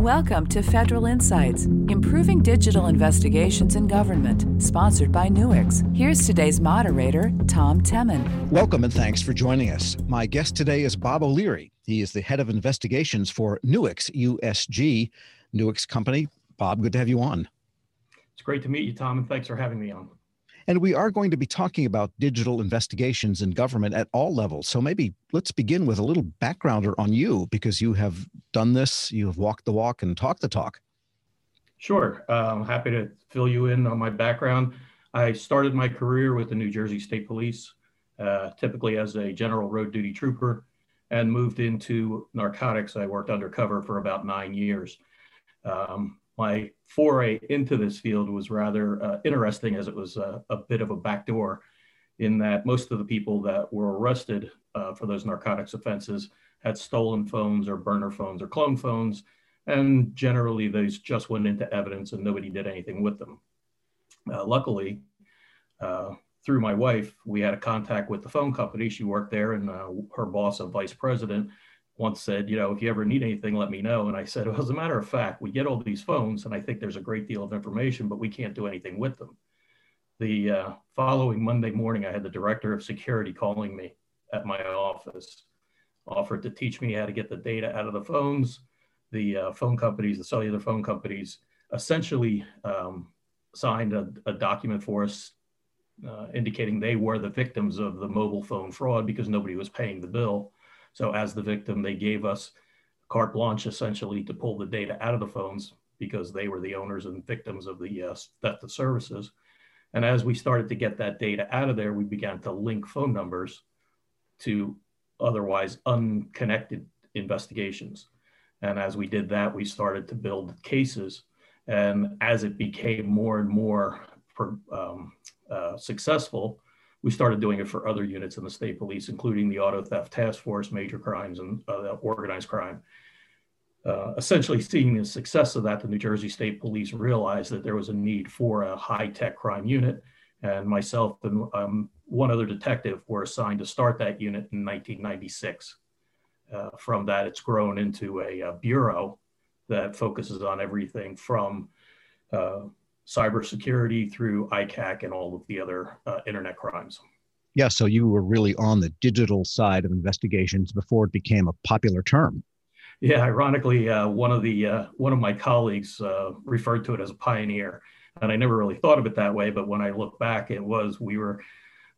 Welcome to Federal Insights, improving digital investigations in government, sponsored by Nuix. Here's today's moderator, Tom Temin. Welcome and thanks for joining us. My guest today is Bob O'Leary. He is the head of investigations for Nuix USG, Nuix company. Bob, good to have you on. It's great to meet you, Tom, and thanks for having me on. And we are going to be talking about digital investigations in government at all levels. So maybe let's begin with a little backgrounder on you because you have done this, you have walked the walk and talked the talk. Sure. Uh, I'm happy to fill you in on my background. I started my career with the New Jersey State Police, uh, typically as a general road duty trooper, and moved into narcotics. I worked undercover for about nine years. Um, my foray into this field was rather uh, interesting as it was a, a, bit of a backdoor in that most of the people that were arrested uh, for those narcotics offenses had stolen phones or burner phones or clone phones. And generally, those just went into evidence and nobody did anything with them. Uh, luckily, uh, through my wife, we had a contact with the phone company. She worked there, and uh, her boss, a vice president, once said, you know, if you ever need anything, let me know. And I said, well, as a matter of fact, we get all these phones, and I think there's a great deal of information, but we can't do anything with them. The uh, following Monday morning, I had the director of security calling me at my office, offered to teach me how to get the data out of the phones. The uh, phone companies, the cellular phone companies, essentially um, signed a, a, document for us uh, indicating they were the victims of the mobile phone fraud because nobody was paying the bill so as the victim, they gave us carte blanche essentially to pull the data out of the phones because they were the owners and victims of the uh, theft of services. And as we started to get that data out of there, we began to link phone numbers to otherwise unconnected investigations. And as we did that, we started to build cases. And as it became more and more um, uh, successful, we started doing it for other units in the state police, including the auto theft task force, major crimes, and uh, organized crime. Uh, essentially, seeing the success of that, the New Jersey State Police realized that there was a need for a high tech crime unit. And myself and um, one other detective were assigned to start that unit in 1996. Uh, from that, it's grown into a, a, bureau that focuses on everything from uh, cybersecurity through ICAC and all of the other uh, internet crimes. Yeah, so you were really on the digital side of investigations before it became a popular term. Yeah, ironically, uh, one of the uh, one of my colleagues uh, referred to it as a pioneer, and I never really thought of it that way. But when I look back, it was we were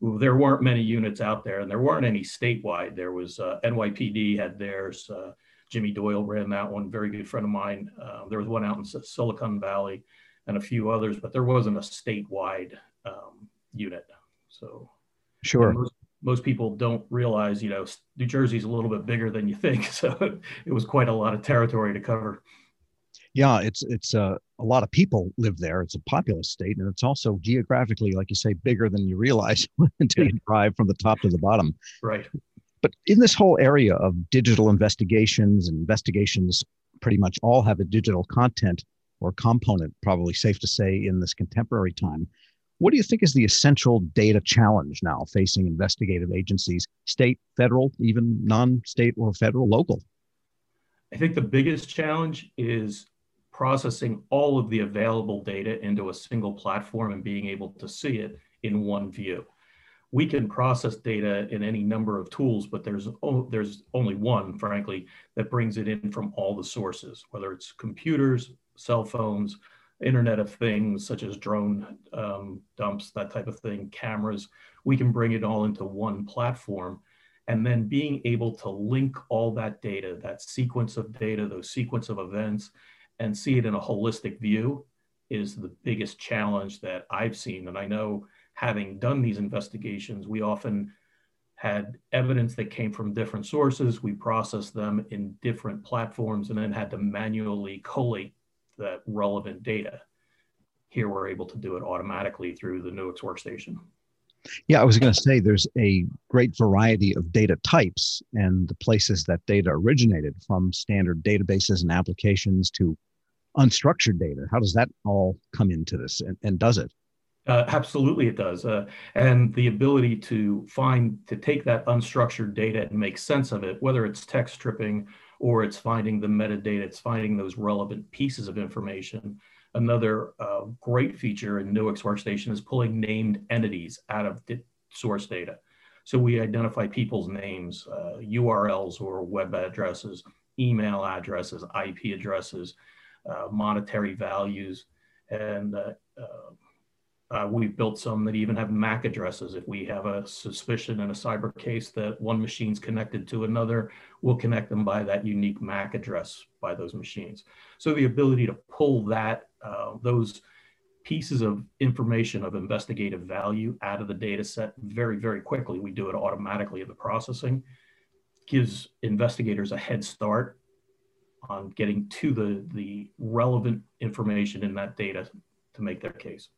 there weren't many units out there, and there weren't any statewide. There was uh, NYPD had theirs. Uh, Jimmy Doyle ran that one. Very good friend of mine. there was one out in Silicon Valley and a few others, but there wasn't a statewide um, unit. So, sure. Most, most, people don't realize, you know, New Jersey's a little bit bigger than you think. So it, was quite a lot of territory to cover. Yeah, it's it's uh, a lot of people live there. It's a populous state, and it's also geographically, like you say, bigger than you realize until you drive from the top to the bottom. Right. But in this whole area of digital investigations, investigations pretty much all have a digital content or component, probably safe to say, in this contemporary time. What do you think is the essential data challenge now facing investigative agencies, state, federal, even non state or federal, local? I think the biggest challenge is processing all of the available data into a single platform and being able to see it in one view. We can process data in any number of tools, but there's, there's only one, frankly, that brings it in from all the sources, whether it's computers, cell phones, Internet of Things, such as drone um, dumps, that type of thing, cameras. We can bring it all into one platform. And then being able to link all that data, that sequence of data, those sequence of events, and see it in a holistic view is the biggest challenge that I've seen. And I know having done these investigations, we often had evidence that came from different sources. We processed them in different platforms and then had to manually collate that relevant data. Here we're able to do it automatically through the Nuix workstation. Yeah, I was going to say there's a great variety of data types and the places that data originated from standard databases and applications to unstructured data. How does that all come into this and, and does it? Uh, absolutely, it does. Uh, and the ability to find, to take that unstructured data and make sense of it, whether it's text stripping or it's finding the metadata, it's finding those relevant pieces of information. Another uh, great feature in Nuix Workstation is pulling named entities out of the source data. So we identify people's names, uh, URLs or web addresses, email addresses, IP addresses, uh, monetary values, and uh, we've built some that even have MAC addresses. If we have a suspicion in a cyber case that one machine's connected to another, we'll connect them by that unique MAC address by those machines. So the ability to pull that, uh, those pieces of information of investigative value out of the data set very, very quickly, we do it automatically in the processing, gives investigators a head start on getting to the, the relevant information in that data to make their case.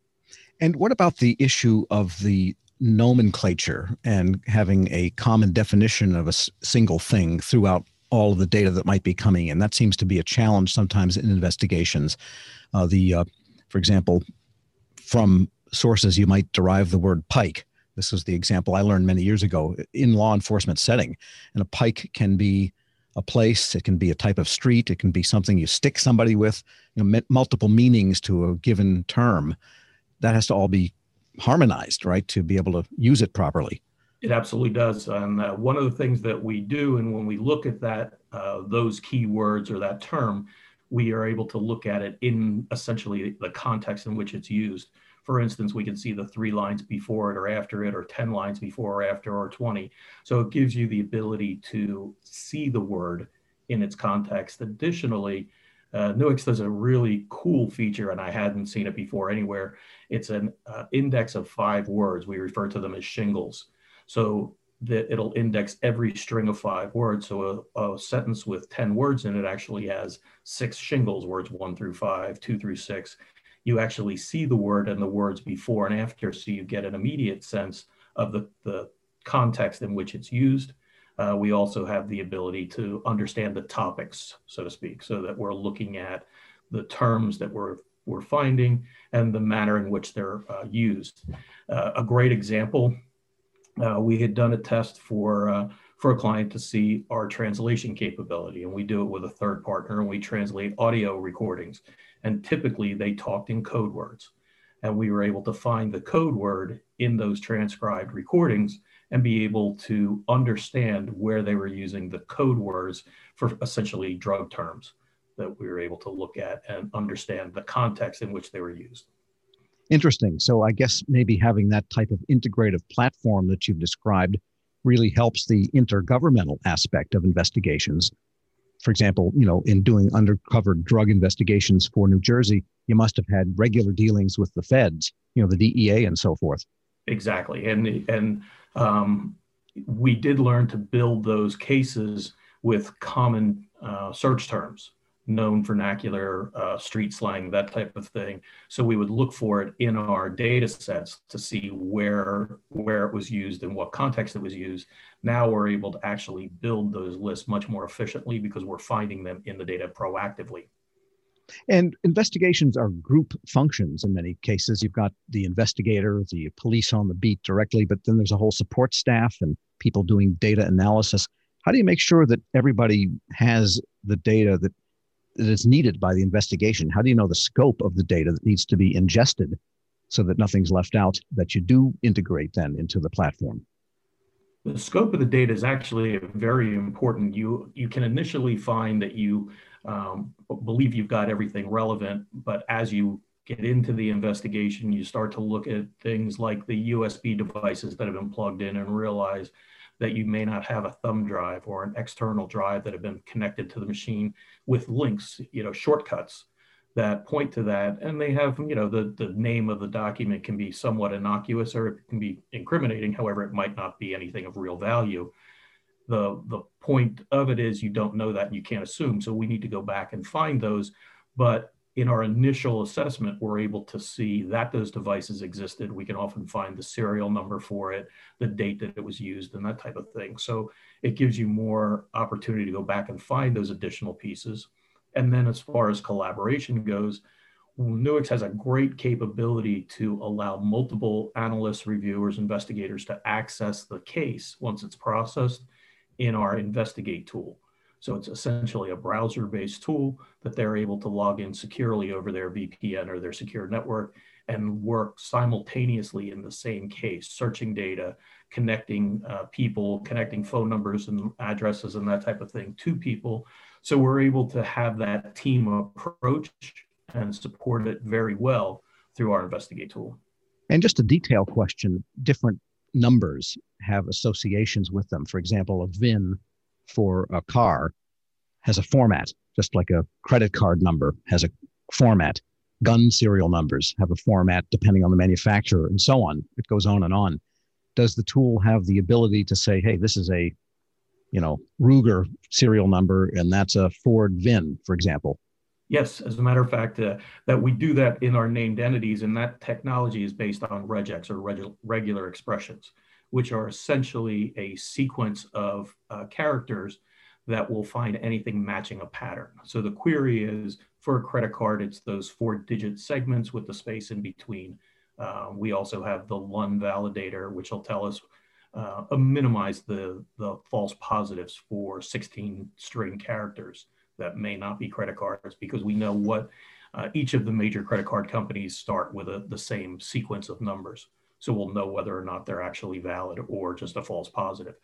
And what about the issue of the nomenclature and having a common definition of a single thing throughout all of the data that might be coming in? That seems to be a challenge sometimes in investigations. Uh, the, uh, for example, from sources you might derive the word pike. This was the example I learned many years ago in law enforcement setting, and a pike can be a place it can be a type of street it can be something you stick somebody with you know multiple meanings to a given term that has to all be harmonized, right, to be able to use it properly. It absolutely does. And uh, one of the things that we do, and when we look at that, uh, those keywords or that term, we are able to look at it in essentially the context in which it's used. For instance, we can see the three lines before it or after it, or 10 lines before or after, or 20. So it gives you the ability to see the word in its context. Additionally, uh, Nuix does a really cool feature, and I hadn't seen it before anywhere. It's an uh, index of five words. We refer to them as shingles. So that it'll index every string of five words. So a, a, sentence with 10 words in it actually has six shingles, words one through five, two through six. You actually see the word and the words before and after, so you get an immediate sense of the, the context in which it's used. Uh, we also have the ability to understand the topics, so to speak, so that we're looking at the terms that we're, we're finding and the manner in which they're uh, used. Uh, a great example, uh, we had done a test for, uh, for a client to see our translation capability, and we do it with a third partner, and we translate audio recordings. And typically they talked in code words. And we were able to find the code word in those transcribed recordings and be able to understand where they were using the code words for essentially drug terms that we were able to look at and understand the context in which they were used. Interesting. So I guess maybe having that type of integrative platform that you've described really helps the intergovernmental aspect of investigations. For example, you know, in doing undercover drug investigations for New Jersey, you must have had regular dealings with the feds, you know, the DEA and so forth. Exactly. And and um, we did learn to build those cases with common uh, search terms, known vernacular, uh, street slang, that type of thing. So we would look for it in our data sets to see where, where it was used and what context it was used. Now we're able to actually build those lists much more efficiently because we're finding them in the data proactively. And investigations are group functions in many cases. You've got the investigator, the police on the beat directly, but then there's a whole support staff and people doing data analysis. How do you make sure that everybody has the data that, that is needed by the investigation? How do you know the scope of the data that needs to be ingested so that nothing's left out that you do integrate then into the platform? The scope of the data is actually very important. You you can initially find that you um, believe you've got everything relevant, but as you get into the investigation, you start to look at things like the USB devices that have been plugged in and realize that you may not have a thumb drive or an external drive that have been connected to the machine with links, you know, shortcuts that point to that. And they have, you know, the, the name of the document can be somewhat innocuous or it can be incriminating. However, it might not be anything of real value the the point of it is you don't know that and you can't assume so we need to go back and find those. But in our initial assessment we're able to see that those devices existed. We can often find the serial number for it the date that it was used and that type of thing. So it gives you more opportunity to go back and find those additional pieces. And then as far as collaboration goes Nuix has a great capability to allow multiple analysts, reviewers, investigators to access the case once it's processed in our investigate tool. So it's essentially a browser based tool that they're able to log in securely over their VPN or their secure network and work simultaneously in the same case, searching data, connecting uh, people, connecting phone numbers and addresses and that type of thing to people. So we're able to have that team approach and support it very well through our Investigate tool. And just a detail question different numbers have associations with them. For example, a VIN for a car has a format, just like a credit card number has a format. Gun serial numbers have a format depending on the manufacturer and so on. It goes on and on. Does the tool have the ability to say, hey, this is a you know, Ruger serial number and that's a Ford VIN, for example? Yes, as a matter of fact, uh, that we do that in our named entities, and that technology is based on regex or reg- regular expressions, which are essentially a sequence of uh, characters that will find anything matching a pattern. So the query is for a credit card, it's those four digit segments with the space in between. Uh, we also have the Luhn validator, which will tell us uh, minimize the, the false positives for 16 string characters that may not be credit cards because we know what uh, each of the major credit card companies start with a, the same sequence of numbers. So we'll know whether or not they're actually valid or just a false positive.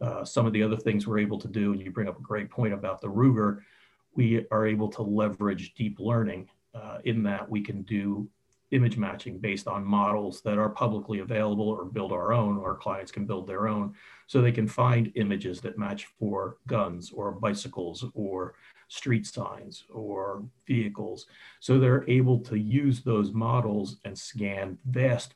Uh, some of the other things we're able to do, and you bring up a great point about the Ruger, we are able to leverage deep learning uh, in that we can do image matching based on models that are publicly available or build our own, or clients can build their own. So they can find images that match for guns or bicycles or street signs or vehicles. So they're able to use those models and scan vast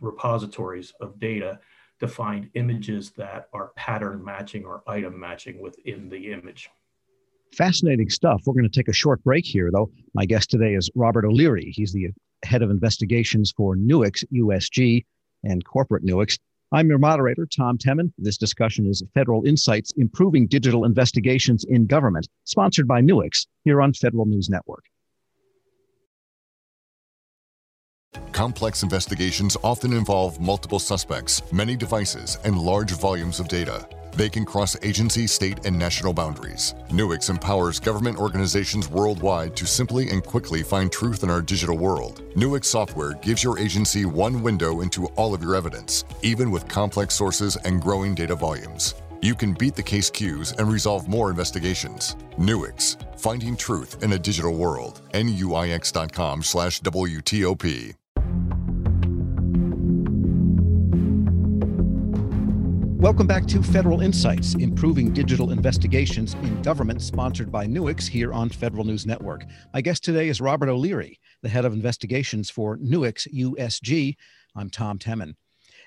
repositories of data to find images that are pattern matching or item matching within the image. Fascinating stuff. We're going to take a short break here, though. My guest today is Robert O'Leary. He's the head of investigations for Nuix USG and corporate Nuix. I'm your moderator, Tom Temin. This discussion is Federal Insights Improving Digital Investigations in Government, sponsored by Nuix here on Federal News Network. Complex investigations often involve multiple suspects, many devices, and large volumes of data. They can cross agency, state, and national boundaries. Nuix empowers government organizations worldwide to simply and quickly find truth in our digital world. Nuix software gives your agency one window into all of your evidence, even with complex sources and growing data volumes. You can beat the case queues and resolve more investigations. Nuix, finding truth in a digital world. Nuix.com slash WTOP. Welcome back to Federal Insights, improving digital investigations in government, sponsored by Nuix here on Federal News Network. My guest today is Robert O'Leary, the head of investigations for Nuix USG. I'm Tom Temin.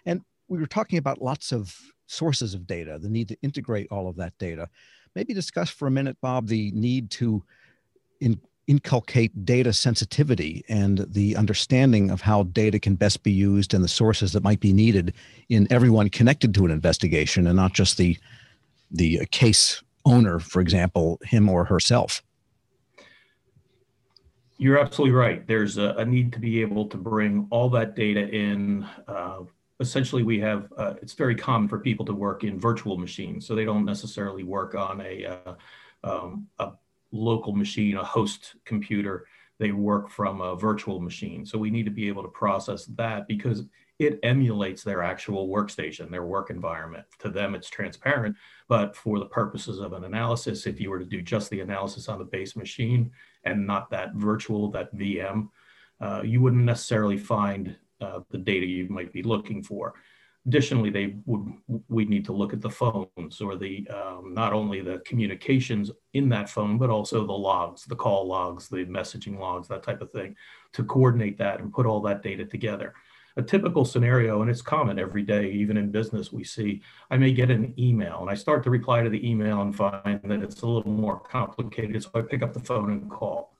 And we were talking about lots of sources of data, the need to integrate all of that data. Maybe discuss for a minute, Bob, the need to in, inculcate data sensitivity and the understanding of how data can best be used and the sources that might be needed in everyone connected to an investigation and not just the the case owner for example him or herself. You're absolutely right. There's a, a need to be able to bring all that data in uh, essentially we have uh, it's very common for people to work in virtual machines. So they don't necessarily work on a, uh, um, a local machine, a host computer. They work from a virtual machine. So we need to be able to process that because it emulates their actual workstation, their work environment. To them, it's transparent. But for the purposes of an analysis, if you were to do just the analysis on the base machine and not that virtual, that VM, uh, you wouldn't necessarily find uh, the data you might be looking for. Additionally, they would we need to look at the phones or the um, not only the communications in that phone, but also the logs, the call logs, the messaging logs, that type of thing, to coordinate that and put all that data together. A typical scenario, and it's common every day, even in business, we see I may get an email and I start to reply to the email and find that it's a little more complicated. So I pick up the phone and call.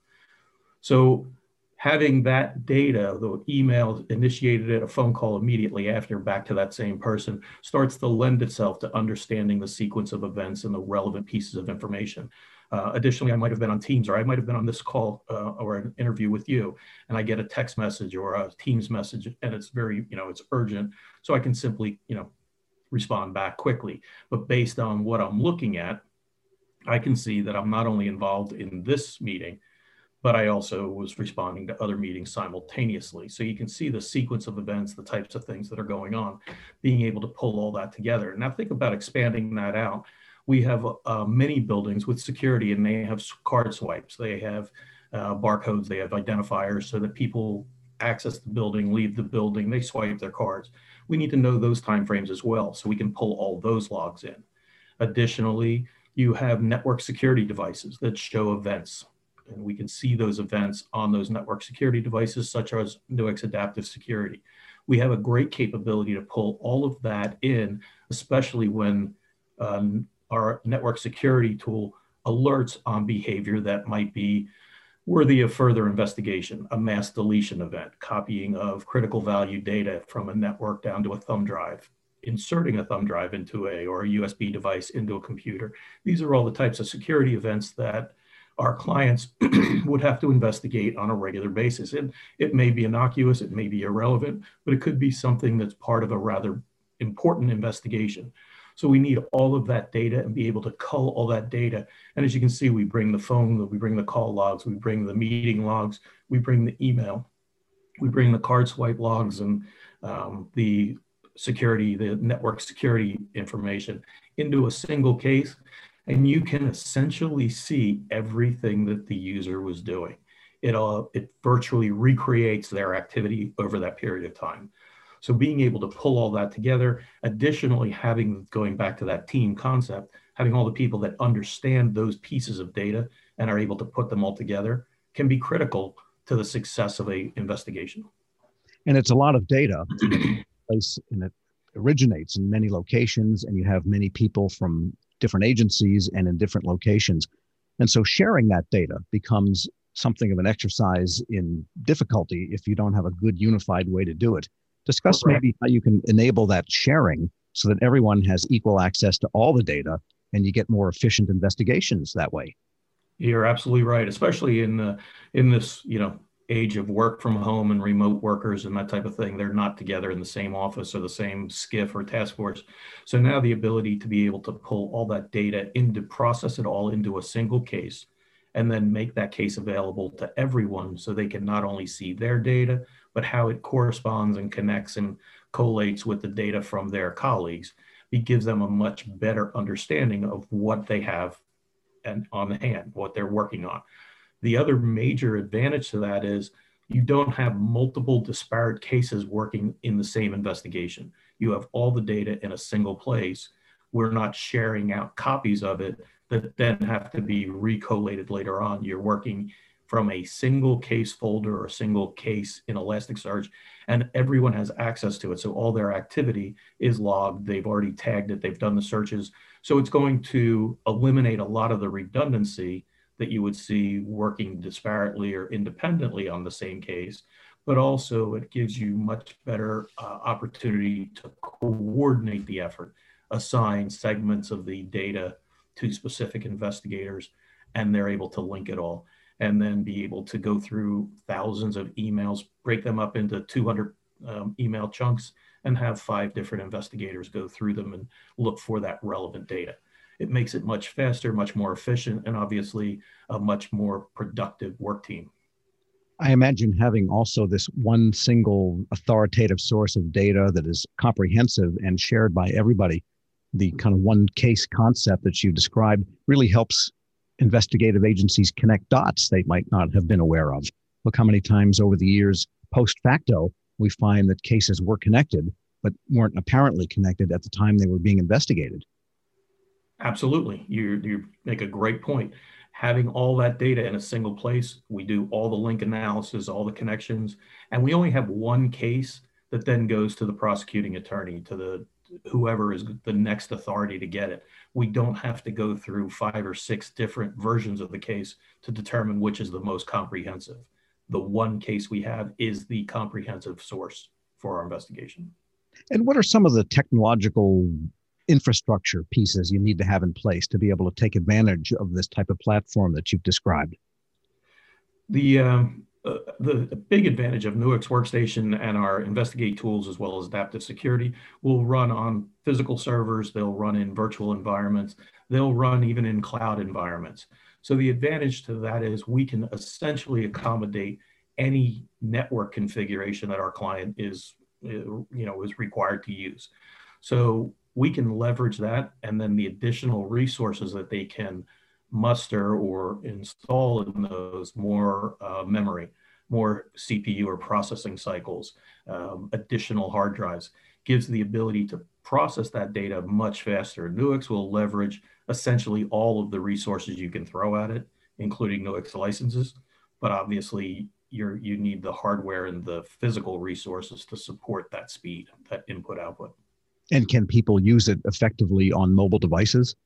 So having that data, the email initiated at a phone call immediately after back to that same person, starts to lend itself to understanding the sequence of events and the relevant pieces of information. Uh, additionally, I might have been on Teams or I might have been on this call uh, or an interview with you, and I get a text message or a Teams message, and it's very, you know, it's urgent. So I can simply, you know, respond back quickly. But based on what I'm looking at, I can see that I'm not only involved in this meeting, but I also was responding to other meetings simultaneously. So you can see the sequence of events, the types of things that are going on, being able to pull all that together. Now think about expanding that out. We have uh, many buildings with security and they have card swipes. They have uh, barcodes, they have identifiers so that people access the building, leave the building, they swipe their cards. We need to know those timeframes as well so we can pull all those logs in. Additionally, you have network security devices that show events and we can see those events on those network security devices, such as Nuix Adaptive Security. We have a great capability to pull all of that in, especially when um, our network security tool alerts on behavior that might be worthy of further investigation, a mass deletion event, copying of critical value data from a network down to a thumb drive, inserting a thumb drive into a or a USB device into a computer. These are all the types of security events that our clients would have to investigate on a regular basis. And it may be innocuous, it may be irrelevant, but it could be something that's part of a rather important investigation. So we need all of that data and be able to cull all that data. And as you can see, we bring the phone, we bring the call logs, we bring the meeting logs, we bring the email, we bring the card swipe logs and um, the security, the network security information into a single case and you can essentially see everything that the user was doing. It, all, it virtually recreates their activity over that period of time. So being able to pull all that together, additionally having, going back to that team concept, having all the people that understand those pieces of data and are able to put them all together can be critical to the success of a investigation. And it's a lot of data place and it originates in many locations and you have many people from different agencies and in different locations. And so sharing that data becomes something of an exercise in difficulty if you don't have a good unified way to do it. Discuss maybe how you can enable that sharing so that everyone has equal access to all the data and you get more efficient investigations that way. You're absolutely right, especially in the in this, you know, age of work from home and remote workers and that type of thing. They're not together in the same office or the same SCIF or task force. So now the ability to be able to pull all that data into process it all into a single case and then make that case available to everyone so they can not only see their data, but how it corresponds and connects and collates with the data from their colleagues. It gives them a much better understanding of what they have and on the hand, what they're working on. The other major advantage to that is you don't have multiple disparate cases working in the same investigation. You have all the data in a single place. We're not sharing out copies of it that then have to be recollated later on. You're working from a single case folder or a single case in Elasticsearch, and everyone has access to it. So all their activity is logged. They've already tagged it. They've done the searches. So it's going to eliminate a lot of the redundancy that you would see working disparately or independently on the same case, but also it gives you much better uh, opportunity to coordinate the effort, assign segments of the data to specific investigators, and they're able to link it all and then be able to go through thousands of emails, break them up into 200 um, email chunks, and have five different investigators go through them and look for that relevant data it makes it much faster, much more efficient, and obviously a much more productive work team. I imagine having also this one single authoritative source of data that is comprehensive and shared by everybody, the kind of one case concept that you described really helps investigative agencies connect dots they might not have been aware of. Look how many times over the years, post facto, we find that cases were connected, but weren't apparently connected at the time they were being investigated. Absolutely. You, you make a great point. Having all that data in a single place, we do all the link analysis, all the connections, and we only have one case that then goes to the prosecuting attorney, to the whoever is the next authority to get it. We don't have to go through five or six different versions of the case to determine which is the most comprehensive. The one case we have is the comprehensive source for our investigation. And what are some of the technological infrastructure pieces you need to have in place to be able to take advantage of this type of platform that you've described? The um, uh, the, big advantage of Nuix Workstation and our Investigate tools, as well as Adaptive Security, will run on physical servers. They'll run in virtual environments. They'll run even in cloud environments. So the advantage to that is we can essentially accommodate any network configuration that our client is, uh, you know, is required to use. So we can leverage that and then the additional resources that they can muster or install in those more uh, memory, more CPU or processing cycles, um, additional hard drives, gives the ability to process that data much faster. Nuix will leverage essentially all of the resources you can throw at it, including Nuix licenses, but obviously you're, you need the hardware and the physical resources to support that speed, that input output. And can people use it effectively on mobile devices?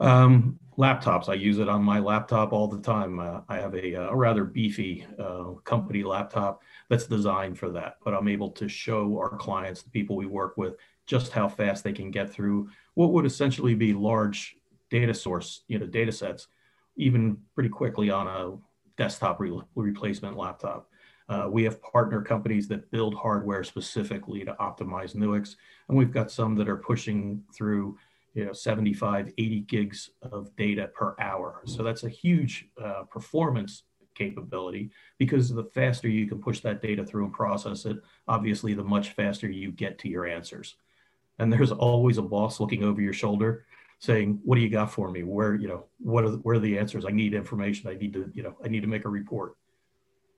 Um, laptops. I use it on my laptop all the time. Uh, I have a, a rather beefy uh, company laptop that's designed for that, but I'm able to show our clients, the people we work with, just how fast they can get through what would essentially be large data source, you know, data sets, even pretty quickly on a desktop re- replacement laptop. Uh, we have partner companies that build hardware specifically to optimize Nuix, and we've got some that are pushing through you know 75 80 gigs of data per hour. So that's a huge uh, performance capability because the faster you can push that data through and process it obviously the much faster you get to your answers. And there's always a boss looking over your shoulder saying what do you got for me? Where you know what are the, where are the answers? I need information. I need to you know i need to make a report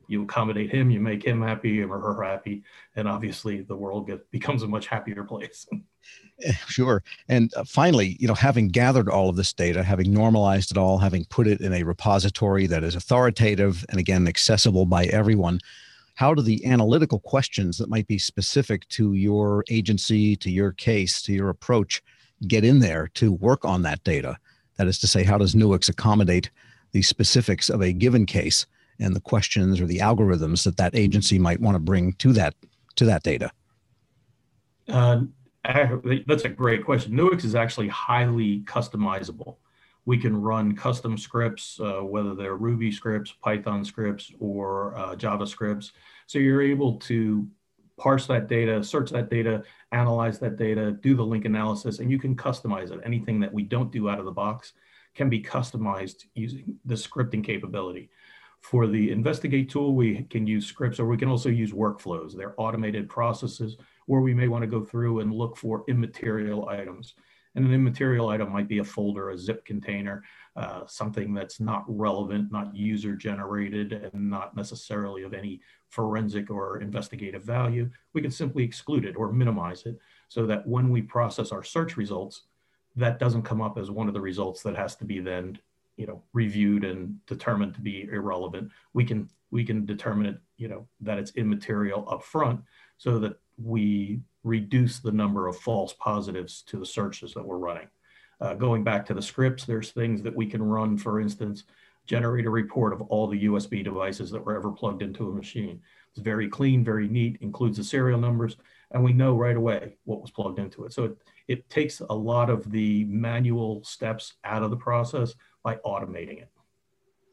you accommodate him, you make him happy or her happy, and obviously the world becomes a much happier place. Eh, sure. And uh, finally, you know, having gathered all of this data, having normalized it all, having put it in a repository that is authoritative and again accessible by everyone, how do the analytical questions that might be specific to your agency, to your case, to your approach, get in there to work on that data? That is to say, how does Nuix accommodate the specifics of a given case? And the questions or the algorithms that that agency might want to bring to that to that data? Uh, that's a great question. Nuix is actually highly customizable. We can run custom scripts, uh, whether they're Ruby scripts, Python scripts, or uh. So you're able to parse that data, search that data, analyze that data, do the link analysis, and you can customize it. Anything that we don't do out of the box can be customized using the scripting capability. For the investigate tool, we can use scripts or we can also use workflows. They're automated processes where we may want to go through and look for immaterial items. And an immaterial item might be a folder, a zip container, uh, something that's not relevant, not user generated, and not necessarily of any forensic or investigative value. We can simply exclude it or minimize it so that when we process our search results, that doesn't come up as one of the results that has to be then you know reviewed and determined to be irrelevant. We can we can determine it you know that it's immaterial up front so that we reduce the number of false positives to the searches that we're running. Uh, going back to the scripts there's things that we can run for instance generate a report of all the usb devices that were ever plugged into a machine. It's very clean very neat includes the serial numbers and we know right away what was plugged into it. So it, it takes a lot of the manual steps out of the process by automating it.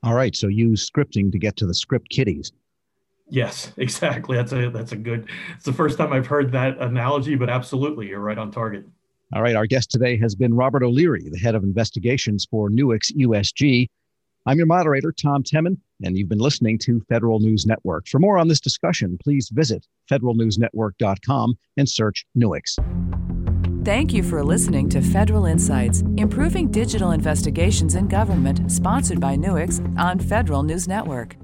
All right. So use scripting to get to the script kiddies. Yes, exactly. That's a that's a good. It's the first time I've heard that analogy, but absolutely, you're right on target. All right. Our guest today has been Robert O'Leary, the head of investigations for Nuix USG. I'm your moderator, Tom Temin, and you've been listening to Federal News Network. For more on this discussion, please visit federalnewsnetwork.com and search Nuix. Thank you for listening to Federal Insights, improving digital investigations in government, sponsored by Nuix on Federal News Network.